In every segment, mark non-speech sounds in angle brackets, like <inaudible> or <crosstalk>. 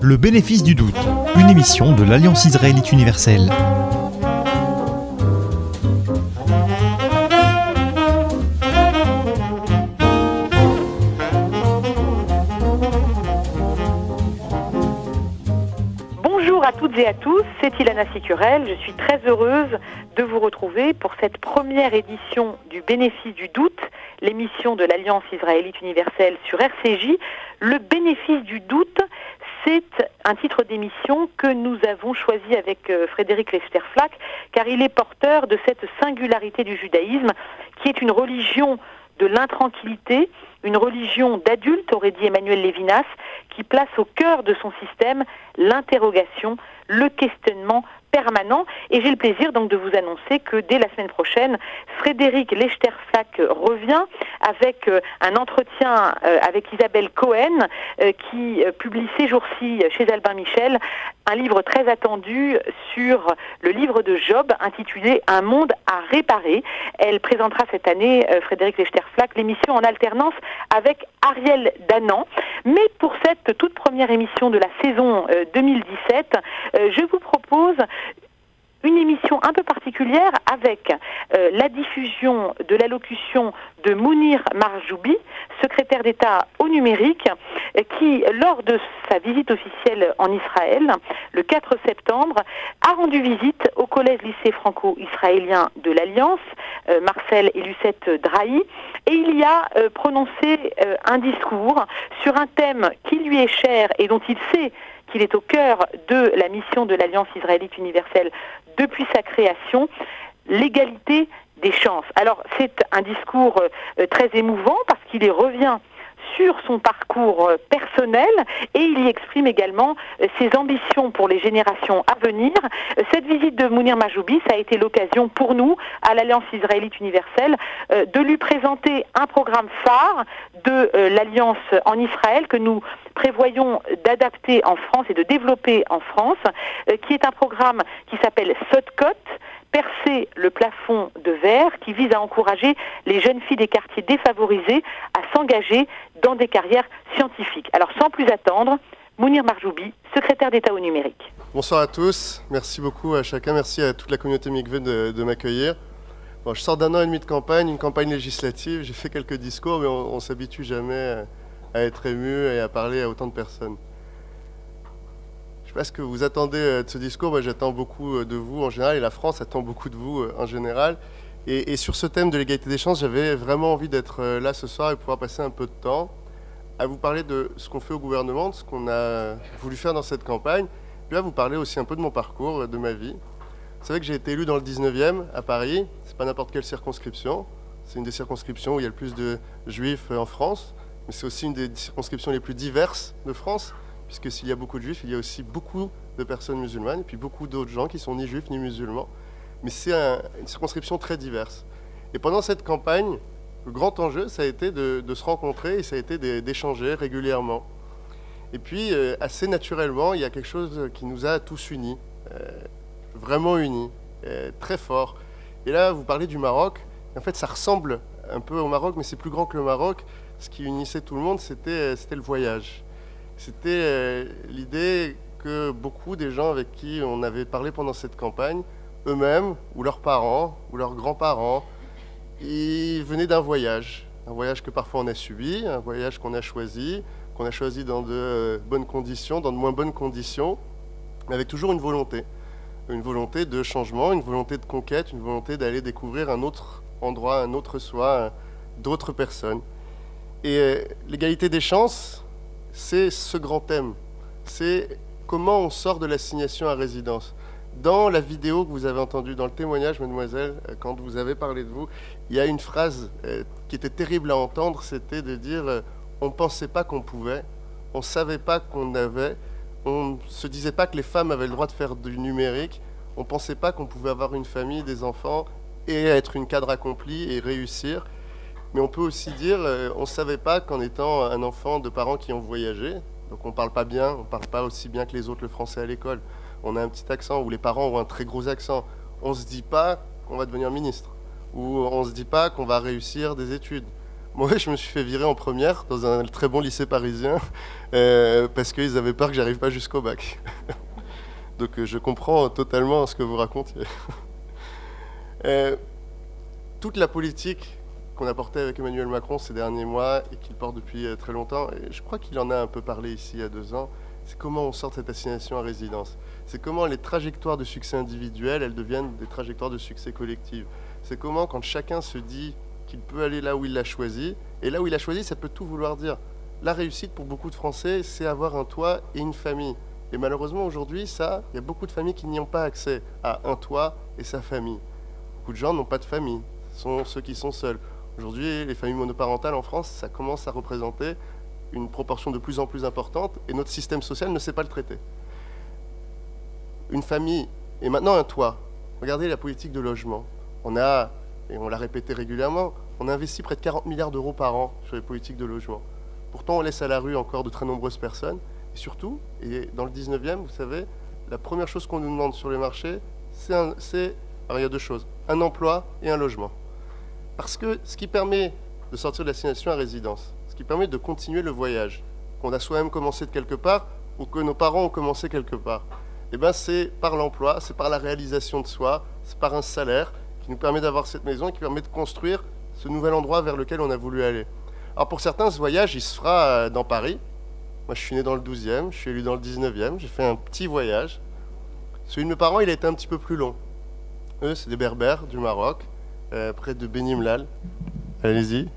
Le bénéfice du doute, une émission de l'Alliance israélite universelle. Bonjour à toutes et à tous, c'est Ilana Sicurel. Je suis très heureuse de vous retrouver pour cette première édition du Bénéfice du doute, l'émission de l'Alliance israélite universelle sur RCJ. Le bénéfice du doute, c'est un titre d'émission que nous avons choisi avec euh, Frédéric Lester-Flack, car il est porteur de cette singularité du judaïsme, qui est une religion de l'intranquillité, une religion d'adulte, aurait dit Emmanuel Lévinas, qui place au cœur de son système l'interrogation, le questionnement permanent. Et j'ai le plaisir donc de vous annoncer que dès la semaine prochaine, Frédéric Lechterflack revient avec euh, un entretien euh, avec Isabelle Cohen euh, qui publie ces jours-ci chez Albin Michel un livre très attendu sur le livre de Job intitulé Un monde à réparer. Elle présentera cette année, Frédéric Lechterflack, l'émission en alternance avec Ariel Danan. Mais pour cette toute première émission de la saison euh, 2017, euh, je vous propose une émission un peu particulière avec euh, la diffusion de l'allocution de Mounir Marjoubi, secrétaire d'État au numérique, euh, qui, lors de sa visite officielle en Israël, le 4 septembre, a rendu visite au collège-lycée franco-israélien de l'Alliance, euh, Marcel et Lucette Drahi, et il y a euh, prononcé euh, un discours sur un thème qui lui est cher et dont il sait qu'il est au cœur de la mission de l'Alliance israélite universelle depuis sa création, l'égalité des chances. Alors c'est un discours euh, très émouvant parce qu'il y revient sur son parcours euh, personnel et il y exprime également euh, ses ambitions pour les générations à venir. Euh, Cette visite de Mounir Majoubi, ça a été l'occasion pour nous, à l'Alliance israélite universelle, de lui présenter un programme phare de l'Alliance en Israël que nous prévoyons d'adapter en France et de développer en France, qui est un programme qui s'appelle Sotkot, percer le plafond de verre qui vise à encourager les jeunes filles des quartiers défavorisés à s'engager dans des carrières scientifiques. Alors sans plus attendre, Mounir Marjoubi, secrétaire d'État au numérique. Bonsoir à tous, merci beaucoup à chacun, merci à toute la communauté Mikve de, de m'accueillir. Bon, je sors d'un an et demi de campagne, une campagne législative, j'ai fait quelques discours, mais on, on s'habitue jamais à être ému et à parler à autant de personnes. Je sais pas ce que vous attendez euh, de ce discours, moi j'attends beaucoup euh, de vous en général, et la France attend beaucoup de vous euh, en général. Et, sur ce thème de l'égalité des chances, j'avais vraiment envie d'être là ce soir et pouvoir passer un peu de temps à vous parler de ce qu'on fait au gouvernement, de ce qu'on a voulu faire dans cette campagne, puis à vous parler aussi un peu de mon parcours, de ma vie. Vous savez que j'ai été élu dans le 19e à Paris, c'est pas n'importe quelle circonscription, c'est une des circonscriptions où il y a le plus de juifs en France, mais c'est aussi une des circonscriptions les plus diverses de France, puisque s'il y a beaucoup de juifs, il y a aussi beaucoup de personnes musulmanes, et puis beaucoup d'autres gens qui sont ni juifs ni musulmans. Mais c'est un- une circonscription très diverse. Et pendant cette campagne, le grand enjeu, ça a été de, se rencontrer et ça a été d'é- d'échanger régulièrement. Et puis, euh, assez naturellement, il y a quelque chose qui nous a tous unis, euh, vraiment unis, euh, très fort. Et là, vous parlez du Maroc. En fait, ça ressemble un peu au Maroc, mais c'est plus grand que le Maroc. Ce qui unissait tout le monde, c'était le voyage. C'était euh, l'idée que beaucoup des gens avec qui on avait parlé pendant cette campagne, eux-mêmes, ou leurs parents, ou leurs grands-parents, ils venaient d'un voyage. Un voyage que parfois on a subi, un voyage qu'on a choisi, qu'on a choisi dans de euh, bonnes conditions, dans de moins bonnes conditions, mais avec toujours une volonté. Une volonté de changement, une volonté de conquête, une volonté d'aller découvrir un autre endroit, un autre soi, d'autres personnes. Et euh, l'égalité des chances, c'est ce grand thème. C'est comment on sort de l'assignation à résidence. Dans la vidéo que vous avez entendue, dans le témoignage, mademoiselle, euh, quand vous avez parlé de vous, il y a une phrase euh, qui était terrible à entendre, c'était de dire euh, on ne pensait pas qu'on pouvait, on ne savait pas qu'on avait, on ne se disait pas que les femmes avaient le droit de faire du numérique, on ne pensait pas qu'on pouvait avoir une famille, des enfants et être une cadre accomplie et réussir. Mais on peut aussi dire, euh, on ne savait pas qu'en étant un enfant de parents qui ont voyagé, donc on ne parle pas bien, on ne parle pas aussi bien que les autres le français à l'école, on a un petit accent, ou les parents ont un très gros accent, on ne se dit pas qu'on va devenir ministre, ou on ne se dit pas qu'on va réussir des études, Moi, <laughs> je me suis fait virer en première dans un très bon lycée parisien euh, parce qu'ils avaient peur que j'arrive pas jusqu'au bac. <laughs> Donc euh, je comprends totalement ce que vous racontez. <laughs> Euh, toute la politique qu'on a portée avec Emmanuel Macron ces derniers mois et qu'il porte depuis très longtemps, et je crois qu'il en a un peu parlé ici il y a deux ans, c'est comment on sort cette assignation à résidence. C'est comment les trajectoires de succès individuelles, elles deviennent des trajectoires de succès collectives. C'est comment quand chacun se dit qu'il peut aller là où il l'a choisi. Et là où il a choisi, ça peut tout vouloir dire. La réussite pour beaucoup de Français, c'est avoir un toit et une famille. Et malheureusement, aujourd'hui, ça, il y a beaucoup de familles qui n'y ont pas accès à un toit et sa famille. Beaucoup de gens n'ont pas de famille, ce sont ceux qui sont seuls. Aujourd'hui, les familles monoparentales en France, ça commence à représenter une proportion de plus en plus importante et notre système social ne sait pas le traiter. Une famille et maintenant un toit. Regardez la politique de logement. On a et on l'a répété régulièrement, on investit près de 40 milliards d'euros par an sur les politiques de logement. Pourtant, on laisse à la rue encore de très nombreuses personnes. Et surtout, et dans le 19e, vous savez, la première chose qu'on nous demande sur les marchés, c'est, alors il y a deux choses, un emploi et un logement. Parce que ce qui permet de sortir de l'assignation à résidence, ce qui permet de continuer le voyage, qu'on a soi-même commencé de quelque part ou que nos parents ont commencé quelque part, eh ben c'est par l'emploi, c'est par la réalisation de soi, c'est par un salaire, qui nous permet d'avoir cette maison et qui permet de construire ce nouvel endroit vers lequel on a voulu aller. Alors pour certains, ce voyage, il se fera euh, dans Paris. Moi, je suis né dans le 12e, je suis élu dans le 19e, j'ai fait un petit voyage. Celui de mes parents, il a été un petit peu plus long. Eux, c'est des berbères du Maroc, euh, près de Benimlal. Allez-y.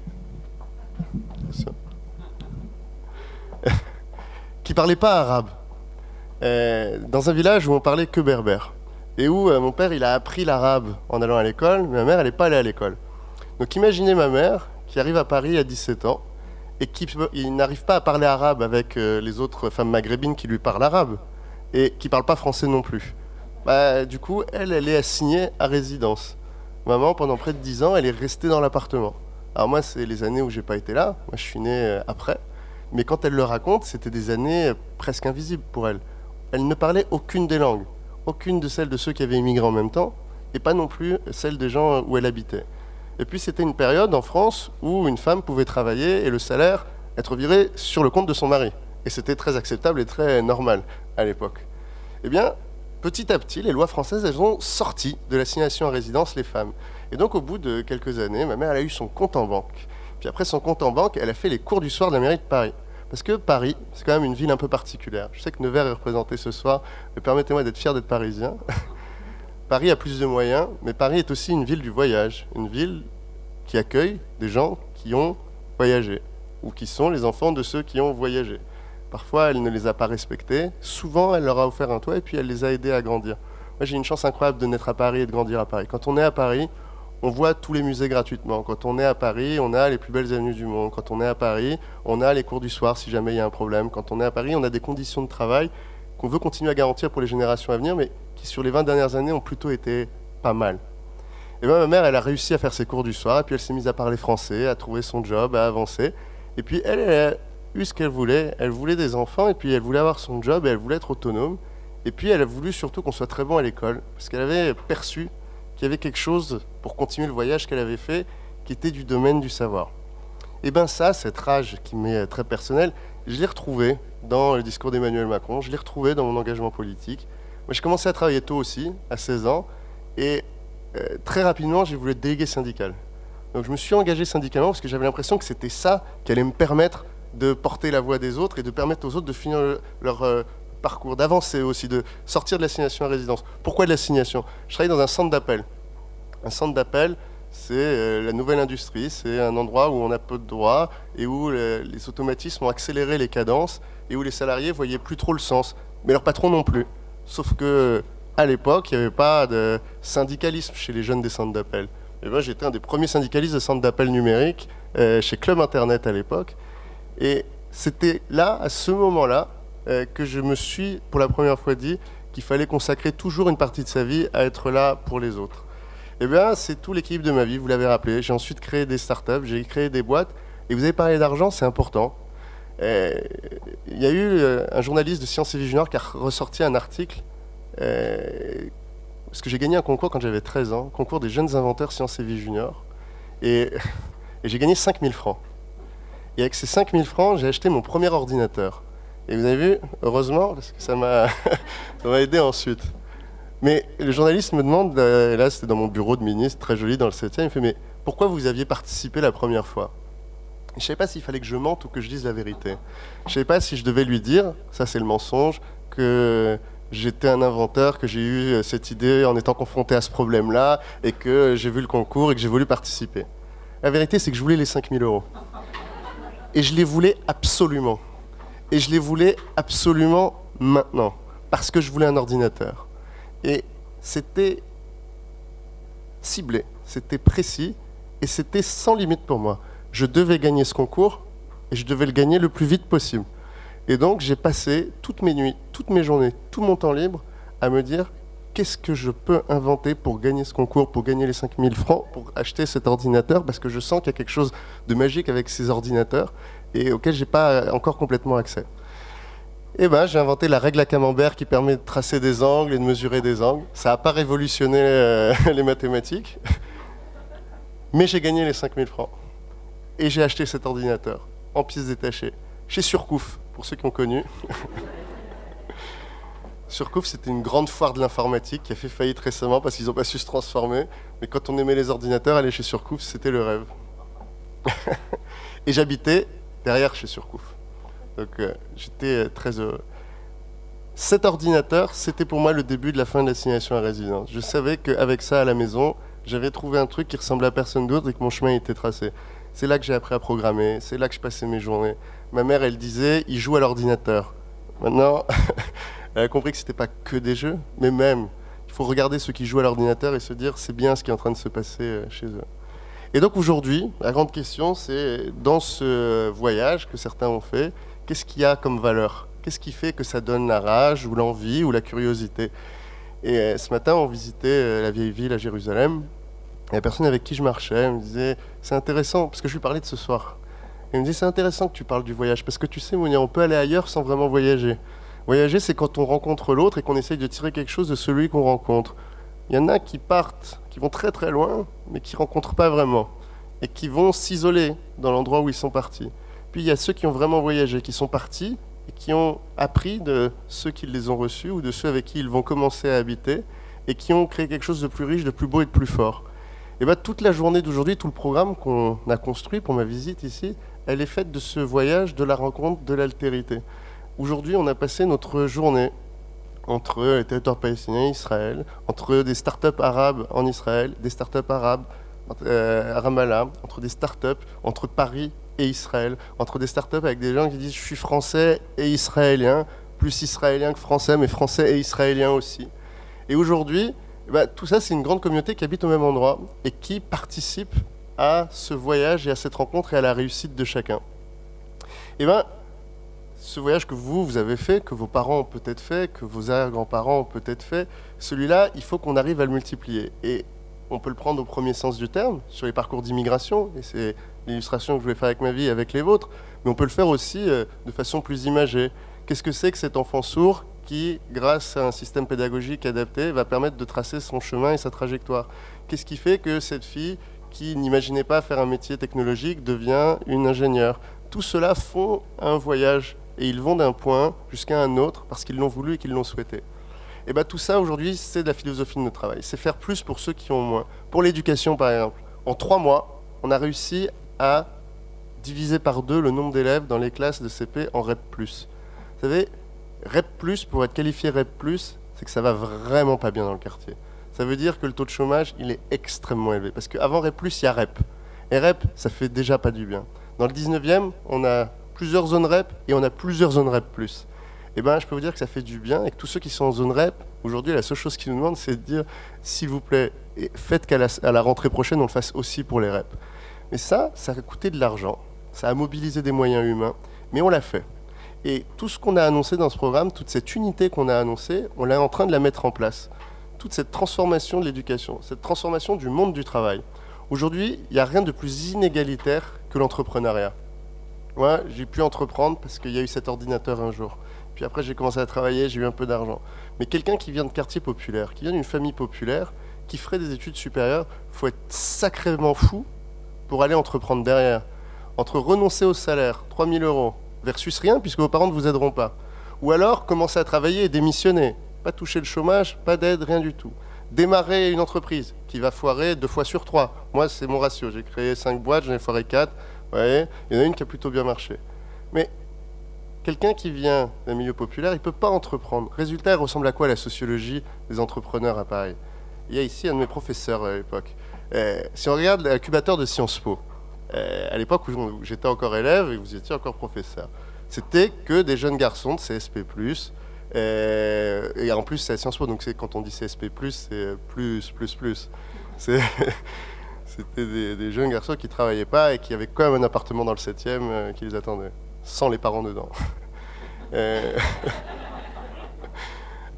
<laughs> qui parlaient pas arabe. Euh, dans un village où on parlait que berbère et où euh, mon père il a appris l'arabe en allant à l'école, mais ma mère elle n'est pas allée à l'école. Donc imaginez ma mère qui arrive à Paris à 17 ans et qui n'arrive pas à parler arabe avec les autres femmes maghrébines qui lui parlent arabe et qui ne parlent pas français non plus. Bah, du coup, elle, elle est assignée à résidence. Maman, pendant près de 10 ans, elle est restée dans l'appartement. Alors moi, c'est les années où j'ai pas été là. Moi, je suis né euh, après. Mais quand elle le raconte, c'était des années presque invisibles pour elle. Elle ne parlait aucune des langues aucune de celles de ceux qui avaient immigré en même temps, et pas non plus celle des gens où elle habitait. Et puis c'était une période en France où une femme pouvait travailler et le salaire être viré sur le compte de son mari. Et c'était très acceptable et très normal à l'époque. Eh bien, petit à petit, les lois françaises, elles ont sorti de l'assignation à résidence les femmes. Et donc au bout de quelques années, ma mère, elle a eu son compte en banque. Puis après son compte en banque, elle a fait les cours du soir de la mairie de Paris. Parce que Paris, c'est quand même une ville un peu particulière. Je sais que Nevers est représenté ce soir, mais permettez-moi d'être fier d'être parisien. <laughs> Paris a plus de moyens, mais Paris est aussi une ville du voyage, une ville qui accueille des gens qui ont voyagé, ou qui sont les enfants de ceux qui ont voyagé. Parfois, elle ne les a pas respectés. Souvent, elle leur a offert un toit et puis elle les a aidés à grandir. Moi, j'ai une chance incroyable de naître à Paris et de grandir à Paris. Quand on est à Paris, on voit tous les musées gratuitement. Quand on est à Paris, on a les plus belles avenues du monde. Quand on est à Paris, on a les cours du soir si jamais il y a un problème. Quand on est à Paris, on a des conditions de travail qu'on veut continuer à garantir pour les générations à venir, mais qui sur les 20 dernières années ont plutôt été pas mal. Et bien ma mère, elle a réussi à faire ses cours du soir, et puis elle s'est mise à parler français, à trouver son job, à avancer. Et puis elle, elle eu ce qu'elle voulait. Elle voulait des enfants, et puis elle voulait avoir son job, et elle voulait être autonome. Et puis elle a voulu surtout qu'on soit très bon à l'école, parce qu'elle avait perçu qu'il y avait quelque chose pour continuer le voyage qu'elle avait fait qui était du domaine du savoir. Et bien ça, cette rage qui m'est très personnelle, je l'ai retrouvée dans le discours d'Emmanuel Macron, je l'ai retrouvée dans mon engagement politique. Moi, j'ai commencé à travailler tôt aussi, à 16 ans, et euh, très rapidement, j'ai voulu être délégué syndical. Donc je me suis engagé syndicalement parce que j'avais l'impression que c'était ça qui allait me permettre de porter la voix des autres et de permettre aux autres de finir leur euh, parcours, d'avancer aussi, de sortir de l'assignation à résidence. Pourquoi de l'assignation? Je travaille dans un centre d'appel. Un centre d'appel, c'est euh, la nouvelle industrie, c'est un endroit où on a peu de droits et où les automatismes ont accéléré les cadences et où les salariés voyaient plus trop le sens, mais leur patron non plus. Sauf que à l'époque, il n'y avait pas de syndicalisme chez les jeunes des centres d'appel. Et moi, j'étais un des premiers syndicalistes de centres d'appel numérique euh, chez Club Internet à l'époque. Et c'était là, à ce moment-là, euh, que je me suis pour la première fois dit qu'il fallait consacrer toujours une partie de sa vie à être là pour les autres. Eh bien, c'est tout l'équilibre de ma vie, vous l'avez rappelé. J'ai ensuite créé des startups, j'ai créé des boîtes. Et vous avez parlé d'argent, c'est important. Euh, il y a eu euh, un journaliste de Sciences et Vie Junior qui a ressorti un article. parce que j'ai gagné un concours quand j'avais 13 ans, concours des jeunes inventeurs Sciences et Vie Junior. Et, <laughs> et j'ai gagné 5000 francs. Et avec ces 5000 francs, j'ai acheté mon premier ordinateur. Et vous avez vu, heureusement, parce que <laughs> ça m'a aidé ensuite. Mais le journaliste me demande, euh, là c'était dans mon bureau de ministre, très joli dans le 7e, il me fait Mais pourquoi vous aviez participé la première fois? Je ne savais pas s'il fallait que je mente ou que je dise la vérité. Je ne savais pas si je devais lui dire, ça c'est le mensonge, que j'étais un inventeur, que j'ai eu euh, cette idée en étant confronté à ce problème-là, et que j'ai vu le concours et que j'ai voulu participer. La vérité c'est que je voulais les 5000 euros. Et je les voulais absolument. Et je les voulais absolument maintenant, parce que je voulais un ordinateur. Et c'était ciblé, c'était précis, et c'était sans limite pour moi. Je devais gagner ce concours, et je devais le gagner le plus vite possible. Et donc j'ai passé toutes mes nuits, toutes mes journées, tout mon temps libre à me dire qu'est-ce que je peux inventer pour gagner ce concours, pour gagner les 5000 francs, pour acheter cet ordinateur, parce que je sens qu'il y a quelque chose de magique avec ces ordinateurs et auquel j'ai pas encore complètement accès. Eh ben, j'ai inventé la règle à camembert qui permet de tracer des angles et de mesurer des angles. Ça n'a pas révolutionné euh, <laughs> les mathématiques, mais j'ai gagné les 5000 francs. Et j'ai acheté cet ordinateur en pièces détachées chez Surcouf, pour ceux qui ont connu. <laughs> Surcouf, c'était une grande foire de l'informatique qui a fait faillite récemment parce qu'ils n'ont pas su se transformer. Mais quand on aimait les ordinateurs, aller chez Surcouf, c'était le rêve. <laughs> et j'habitais derrière chez Surcouf. Donc euh, j'étais euh, très heureux. Cet ordinateur, c'était pour moi le début de la fin de l'assignation à résidence. Je savais qu'avec ça à la maison, j'avais trouvé un truc qui ressemblait à personne d'autre et que mon chemin était tracé. C'est là que j'ai appris à programmer, c'est là que je passais mes journées. Ma mère, elle disait, il joue à l'ordinateur. Maintenant, <laughs> elle a compris que ce n'était pas que des jeux, mais même, il faut regarder ceux qui jouent à l'ordinateur et se dire, c'est bien ce qui est en train de se passer euh, chez eux. Et donc aujourd'hui, la grande question, c'est dans ce voyage que certains ont fait, qu'est-ce qu'il y a comme valeur? Qu'est-ce qui fait que ça donne la rage ou l'envie ou la curiosité? Et euh, ce matin, on visitait euh, la vieille ville à Jérusalem. Et la personne avec qui je marchais me disait C'est intéressant, parce que je lui parlais de ce soir. Elle me dit C'est intéressant que tu parles du voyage, parce que tu sais, on peut aller ailleurs sans vraiment voyager. Voyager, c'est quand on rencontre l'autre et qu'on essaye de tirer quelque chose de celui qu'on rencontre. Il y en a qui partent, qui vont très très loin, mais qui ne rencontrent pas vraiment, et qui vont s'isoler dans l'endroit où ils sont partis. Puis il y a ceux qui ont vraiment voyagé, qui sont partis et qui ont appris de ceux qui les ont reçus ou de ceux avec qui ils vont commencer à habiter et qui ont créé quelque chose de plus riche, de plus beau et de plus fort. Et bien toute la journée d'aujourd'hui, tout le programme qu'on a construit pour ma visite ici, elle est faite de ce voyage, de la rencontre, de l'altérité. Aujourd'hui, on a passé notre journée entre les territoires palestiniens et Israël, entre des startups arabes en Israël, des startups arabes euh, à Ramallah, entre des startups, entre Paris et Israël, entre des startups avec des gens qui disent je suis français et israélien, plus israélien que français, mais français et israélien aussi. Et aujourd'hui, ben, tout ça, c'est une grande communauté qui habite au même endroit et qui participe à ce voyage et à cette rencontre et à la réussite de chacun. Et ben, ce voyage que vous, vous avez fait, que vos parents ont peut-être fait, que vos arrière-grands-parents ont peut-être fait, celui-là, il faut qu'on arrive à le multiplier. Et on peut le prendre au premier sens du terme, sur les parcours d'immigration, et c'est l'illustration que je voulais faire avec ma vie, avec les vôtres, mais on peut le faire aussi euh, de façon plus imagée. Qu'est-ce que c'est que cet enfant sourd qui, grâce à un système pédagogique adapté, va permettre de tracer son chemin et sa trajectoire? Qu'est-ce qui fait que cette fille, qui n'imaginait pas faire un métier technologique, devient une ingénieure? Tout cela font un voyage, et ils vont d'un point jusqu'à un autre parce qu'ils l'ont voulu et qu'ils l'ont souhaité. Et bien tout ça aujourd'hui, c'est de la philosophie de notre travail. C'est faire plus pour ceux qui ont moins. Pour l'éducation, par exemple, en trois mois, on a réussi à diviser par deux le nombre d'élèves dans les classes de CP en REP+. Vous savez, REP+, pour être qualifié REP+, c'est que ça va vraiment pas bien dans le quartier. Ça veut dire que le taux de chômage, il est extrêmement élevé. Parce qu'avant REP+, il y a REP. Et REP, ça fait déjà pas du bien. Dans le 19e, on a plusieurs zones REP et on a plusieurs zones REP+. Eh ben, je peux vous dire que ça fait du bien et que tous ceux qui sont en zone REP, aujourd'hui, la seule chose qu'ils nous demandent, c'est de dire, s'il vous plaît, faites qu'à la, la rentrée prochaine, on le fasse aussi pour les REP. Mais ça, ça a coûté de l'argent, ça a mobilisé des moyens humains, mais on l'a fait. Et tout ce qu'on a annoncé dans ce programme, toute cette unité qu'on a annoncée, on est en train de la mettre en place. Toute cette transformation de l'éducation, cette transformation du monde du travail. Aujourd'hui, il n'y a rien de plus inégalitaire que l'entrepreneuriat. Moi, j'ai pu entreprendre parce qu'il y a eu cet ordinateur un jour. Puis après, j'ai commencé à travailler, j'ai eu un peu d'argent. Mais quelqu'un qui vient de quartier populaire, qui vient d'une famille populaire, qui ferait des études supérieures, faut être sacrément fou pour aller entreprendre derrière. entre renoncer au salaire, 3000 euros, versus rien, puisque vos parents ne vous aideront pas. Ou alors commencer à travailler et démissionner. Pas toucher le chômage, pas d'aide, rien du tout. Démarrer une entreprise qui va foirer deux fois sur trois. Moi, c'est mon ratio. J'ai créé cinq boîtes, j'en ai foiré quatre. Voyez, il y en a une qui a plutôt bien marché. Mais quelqu'un qui vient d'un milieu populaire, il ne peut pas entreprendre. Résultat, il ressemble à quoi la sociologie des entrepreneurs à Paris? Il y a ici un de mes professeurs à l'époque. Euh, si on regarde l'incubateur de Sciences Po, euh, à l'époque où j'étais encore élève et vous étiez encore professeur, c'était que des jeunes garçons de CSP+, euh, et en plus c'est à Sciences Po, donc quand on dit CSP+, c'est plus, plus, plus. <laughs> C'était des, jeunes garçons qui travaillaient pas et qui avaient quand même un appartement dans le 7e qui les attendait, sans les parents dedans. <laughs>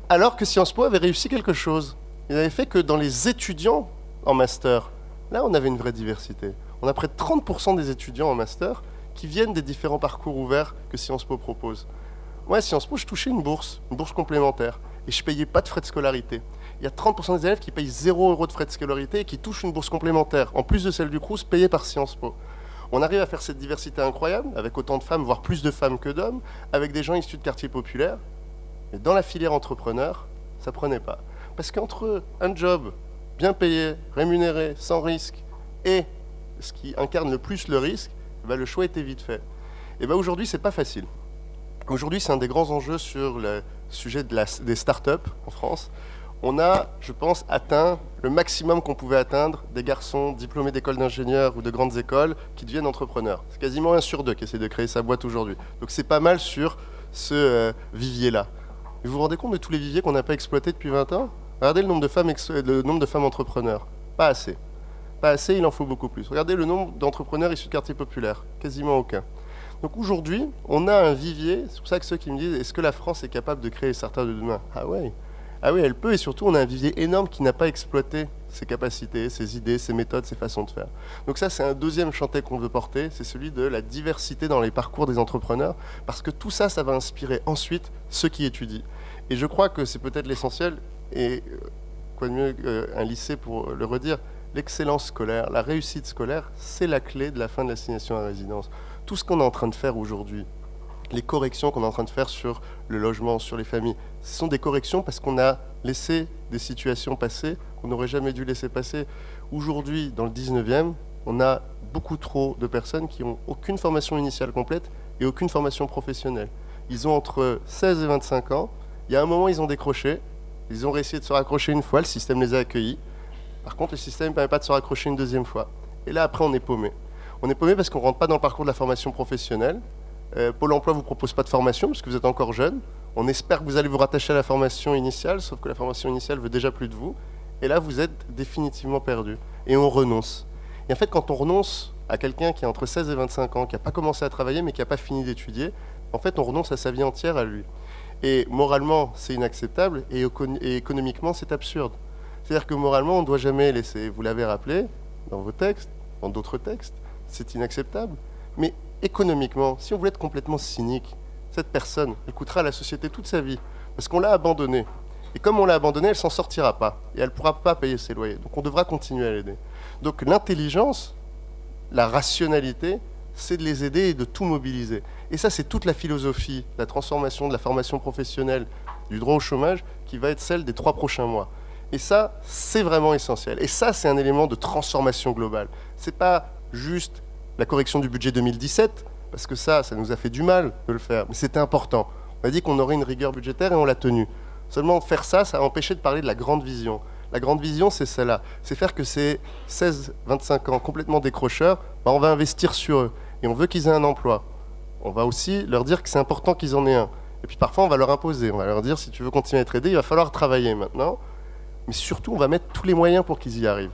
Alors que Sciences Po avait réussi quelque chose. Il avait fait que dans les étudiants en master. Là, on avait une vraie diversité. On a près de 30% des étudiants en master qui viennent des différents parcours ouverts que Sciences Po propose. Moi, à Sciences Po, je touchais une bourse, une bourse complémentaire, et je payais pas de frais de scolarité. Il y a 30% des élèves qui payent 0 euros de frais de scolarité et qui touchent une bourse complémentaire, en plus de celle du Crous, payée par Sciences Po. On arrive à faire cette diversité incroyable, avec autant de femmes, voire plus de femmes que d'hommes, avec des gens issus de quartiers populaires. Mais dans la filière entrepreneur, ça prenait pas. Parce qu'entre un job bien payé, rémunéré, sans risque, et ce qui incarne le plus le risque, eh ben, le choix était vite fait. Et eh ben aujourd'hui, c'est pas facile. Aujourd'hui, c'est un des grands enjeux sur le sujet de la, des startups en France. On a, je pense, atteint le maximum qu'on pouvait atteindre des garçons diplômés d'écoles d'ingénieurs ou de grandes écoles qui deviennent entrepreneurs. C'est quasiment un sur deux qui essaie de créer sa boîte aujourd'hui. Donc c'est pas mal sur ce euh, vivier-là. Vous vous rendez compte de tous les viviers qu'on n'a pas exploités depuis 20 ans? Regardez le nombre de femmes, le nombre de femmes entrepreneurs. Pas assez. Pas assez, il en faut beaucoup plus. Regardez le nombre d'entrepreneurs issus de quartiers populaires. Quasiment aucun. Donc aujourd'hui, on a un vivier. C'est pour ça que ceux qui me disent est-ce que la France est capable de créer certains de demain? Ah ouais. Ah oui, elle peut. Et surtout, on a un vivier énorme qui n'a pas exploité ses capacités, ses idées, ses méthodes, ses façons de faire. Donc ça, c'est un deuxième chantier qu'on veut porter. C'est celui de la diversité dans les parcours des entrepreneurs. Parce que tout ça, ça va inspirer ensuite ceux qui étudient. Et je crois que c'est peut-être l'essentiel. Et euh, quoi de mieux qu'un lycée pour le redire L'excellence scolaire, la réussite scolaire, c'est la clé de la fin de l'assignation à résidence. Tout ce qu'on est en train de faire aujourd'hui, les corrections qu'on est en train de faire sur le logement, sur les familles, ce sont des corrections parce qu'on a laissé des situations passer qu'on n'aurait jamais dû laisser passer. Aujourd'hui, dans le 19e, on a beaucoup trop de personnes qui n'ont aucune formation initiale complète et aucune formation professionnelle. Ils ont entre 16 et 25 ans. Il y a un moment, ils ont décroché. Ils ont réussi de se raccrocher une fois, le système les a accueillis. Par contre, le système ne permet pas de se raccrocher une deuxième fois. Et là, après, on est paumé. On est paumé parce qu'on ne rentre pas dans le parcours de la formation professionnelle. Euh, Pôle emploi ne vous propose pas de formation parce que vous êtes encore jeune. On espère que vous allez vous rattacher à la formation initiale, sauf que la formation initiale veut déjà plus de vous. Et là, vous êtes définitivement perdu. Et on renonce. Et en fait, quand on renonce à quelqu'un qui a entre 16 et 25 ans, qui n'a pas commencé à travailler mais qui n'a pas fini d'étudier, en fait, on renonce à sa vie entière à lui. Et moralement, c'est inacceptable et, économiquement, c'est absurde. C'est-à-dire que moralement, on ne doit jamais laisser, vous l'avez rappelé dans vos textes, dans d'autres textes, c'est inacceptable. Mais économiquement, si on voulait être complètement cynique, cette personne, elle coûtera à la société toute sa vie, parce qu'on l'a abandonnée. Et comme on l'a abandonnée, elle s'en sortira pas, et elle ne pourra pas payer ses loyers. Donc on devra continuer à l'aider. Donc l'intelligence, la rationalité, c'est de les aider et de tout mobiliser. Et ça, c'est toute la philosophie, la transformation de la formation professionnelle, du droit au chômage, qui va être celle des trois prochains mois. Et ça, c'est vraiment essentiel. Et ça, c'est un élément de transformation globale. Ce n'est pas juste la correction du budget 2017, parce que ça, ça nous a fait du mal de le faire, mais c'était important. On a dit qu'on aurait une rigueur budgétaire et on l'a tenue. Seulement faire ça, ça a empêché de parler de la grande vision. La grande vision, c'est celle-là. C'est faire que ces 16-25 ans complètement décrocheurs, bah, on va investir sur eux. Et on veut qu'ils aient un emploi on va aussi leur dire que c'est important qu'ils en aient un. Et puis parfois, on va leur imposer. On va leur dire, si tu veux continuer à être aidé, il va falloir travailler maintenant. Mais surtout, on va mettre tous les moyens pour qu'ils y arrivent.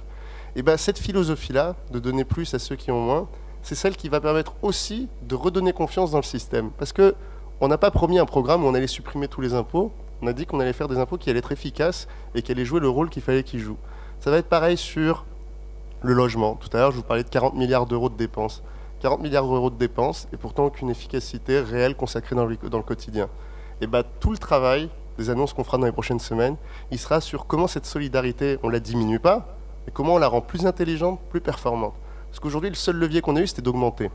Et bien, cette philosophie-là, de donner plus à ceux qui ont moins, c'est celle qui va permettre aussi de redonner confiance dans le système. Parce que on n'a pas promis un programme où on allait supprimer tous les impôts. On a dit qu'on allait faire des impôts qui allaient être efficaces et qui allaient jouer le rôle qu'il fallait qu'ils jouent. Ça va être pareil sur le logement. Tout à l'heure, je vous parlais de 40 milliards d'euros de dépenses. 40 milliards d'euros de dépenses et pourtant aucune efficacité réelle consacrée dans le, quotidien. Et bah, tout le travail des annonces qu'on fera dans les prochaines semaines, il sera sur comment cette solidarité, on la diminue pas, et comment on la rend plus intelligente, plus performante. Parce qu'aujourd'hui, le seul levier qu'on a eu, c'était d'augmenter.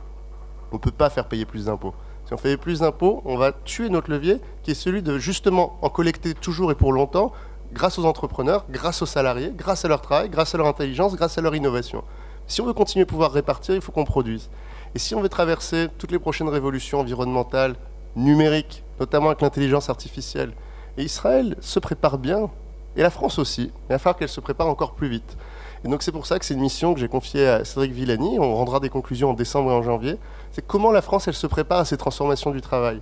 On ne peut pas faire payer plus d'impôts. Si on fait plus d'impôts, on va tuer notre levier, qui est celui de justement en collecter toujours et pour longtemps, grâce aux entrepreneurs, grâce aux salariés, grâce à leur travail, grâce à leur intelligence, grâce à leur innovation. Si on veut continuer à pouvoir répartir, il faut qu'on produise. Et si on veut traverser toutes les prochaines révolutions environnementales, numériques, notamment avec l'intelligence artificielle, et Israël se prépare bien, et la France aussi, il va falloir qu'elle se prépare encore plus vite. Et donc c'est pour ça que c'est une mission que j'ai confiée à Cédric Villani, on rendra des conclusions en décembre et en janvier, c'est comment la France, elle se prépare à ces transformations du travail?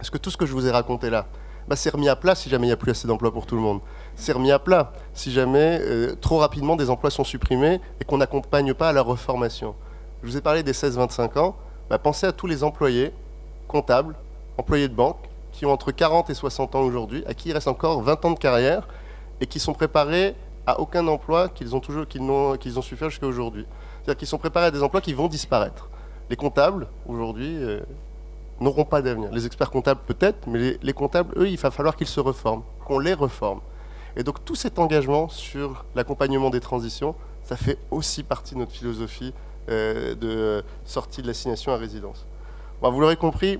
Est-ce que tout ce que je vous ai raconté là, bah, c'est remis à plat si jamais il n'y a plus assez d'emplois pour tout le monde? C'est remis à plat si jamais euh, trop rapidement des emplois sont supprimés et qu'on n'accompagne pas à la reformation? Je vous ai parlé des 16-25 ans. Bah, pensez à tous les employés, comptables, employés de banque, qui ont entre 40 et 60 ans aujourd'hui, à qui il reste encore 20 ans de carrière et qui sont préparés à aucun emploi qu'ils ont, toujours, qu'ils ont, qu'ils su faire jusqu'à aujourd'hui. C'est-à-dire qu'ils sont préparés à des emplois qui vont disparaître. Les comptables, aujourd'hui, euh, n'auront pas d'avenir. Les experts comptables peut-être, mais les, comptables, eux, il va falloir qu'ils se reforment, qu'on les reforme. Et donc tout cet engagement sur l'accompagnement des transitions, ça fait aussi partie de notre philosophie euh, de sortie de l'assignation à résidence. vous l'aurez compris,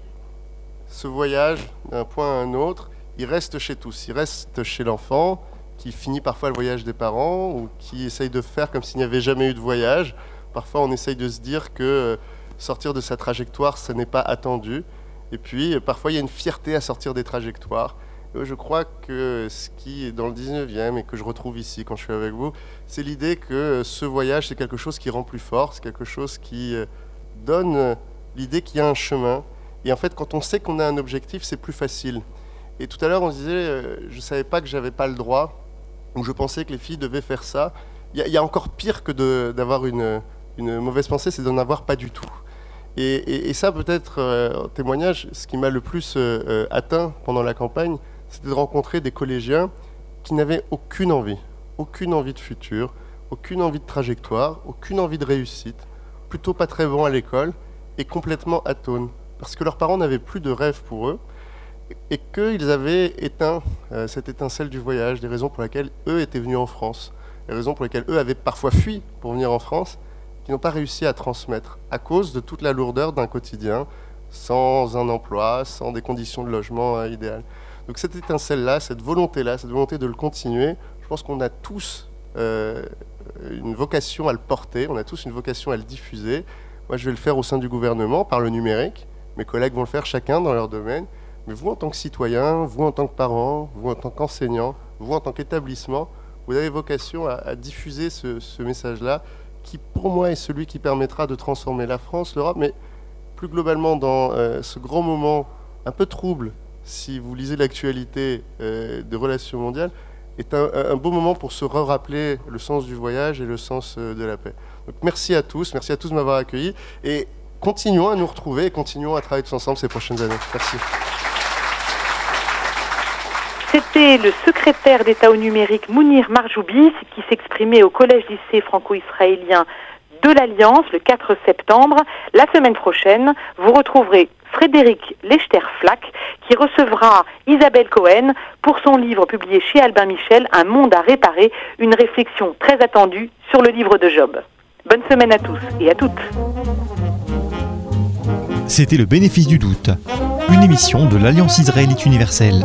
ce voyage d'un point à un autre, il reste chez tous. Il reste chez l'enfant qui finit parfois le voyage des parents ou qui essaye de faire comme s'il n'y avait jamais eu de voyage. Parfois on essaye de se dire que sortir de sa trajectoire, ce n'est pas attendu. Et puis, parfois, il y a une fierté à sortir des trajectoires. je crois que ce qui est dans le 19e et que je retrouve ici quand je suis avec vous, c'est l'idée que ce voyage, c'est quelque chose qui rend plus fort, c'est quelque chose qui euh, donne l'idée qu'il y a un chemin. Et en fait, quand on sait qu'on a un objectif, c'est plus facile. Et tout à l'heure, on se disait, euh, je ne savais pas que j'avais pas le droit, ou je pensais que les filles devaient faire ça. Il y, a encore pire que d'avoir une, une mauvaise pensée, c'est d'en avoir pas du tout. Et, ça, peut-être, euh, en témoignage, ce qui m'a le plus euh, euh, atteint pendant la campagne, c'était de rencontrer des collégiens qui n'avaient aucune envie, aucune envie de futur, aucune envie de trajectoire, aucune envie de réussite, plutôt pas très bons à l'école et complètement atones, parce que leurs parents n'avaient plus de rêve pour eux et qu'ils avaient éteint cette étincelle du voyage, des raisons pour lesquelles eux étaient venus en France, les raisons pour lesquelles eux avaient parfois fui pour venir en France qui n'ont pas réussi à transmettre à cause de toute la lourdeur d'un quotidien sans un emploi, sans des conditions de logement euh, idéales. Donc cette étincelle-là, cette volonté-là, cette volonté de le continuer, je pense qu'on a tous euh, une vocation à le porter, on a tous une vocation à le diffuser. Moi, je vais le faire au sein du gouvernement par le numérique. Mes collègues vont le faire chacun dans leur domaine. Mais vous, en tant que citoyen, vous, en tant que parent, vous, en tant qu'enseignant, vous, en tant qu'établissement, vous avez vocation à, diffuser ce message-là qui pour moi est celui qui permettra de transformer la France, l'Europe, mais plus globalement dans euh, ce grand moment un peu trouble, si vous lisez l'actualité euh, des relations mondiales, est un, beau moment pour se rappeler le sens du voyage et le sens euh, de la paix. Donc merci à tous, merci à tous de m'avoir accueilli et continuons à nous retrouver et continuons à travailler tous ensemble ces prochaines années. Merci. C'était le secrétaire d'État au numérique Mounir Marjoubi qui s'exprimait au collège-lycée franco-israélien de l'Alliance le 4 septembre. La semaine prochaine, vous retrouverez Frédéric Lechter-Flack qui recevra Isabelle Cohen pour son livre publié chez Albin Michel, Un monde à réparer, une réflexion très attendue sur le livre de Job. Bonne semaine à tous et à toutes. C'était le bénéfice du doute, une émission de l'Alliance israélite universelle.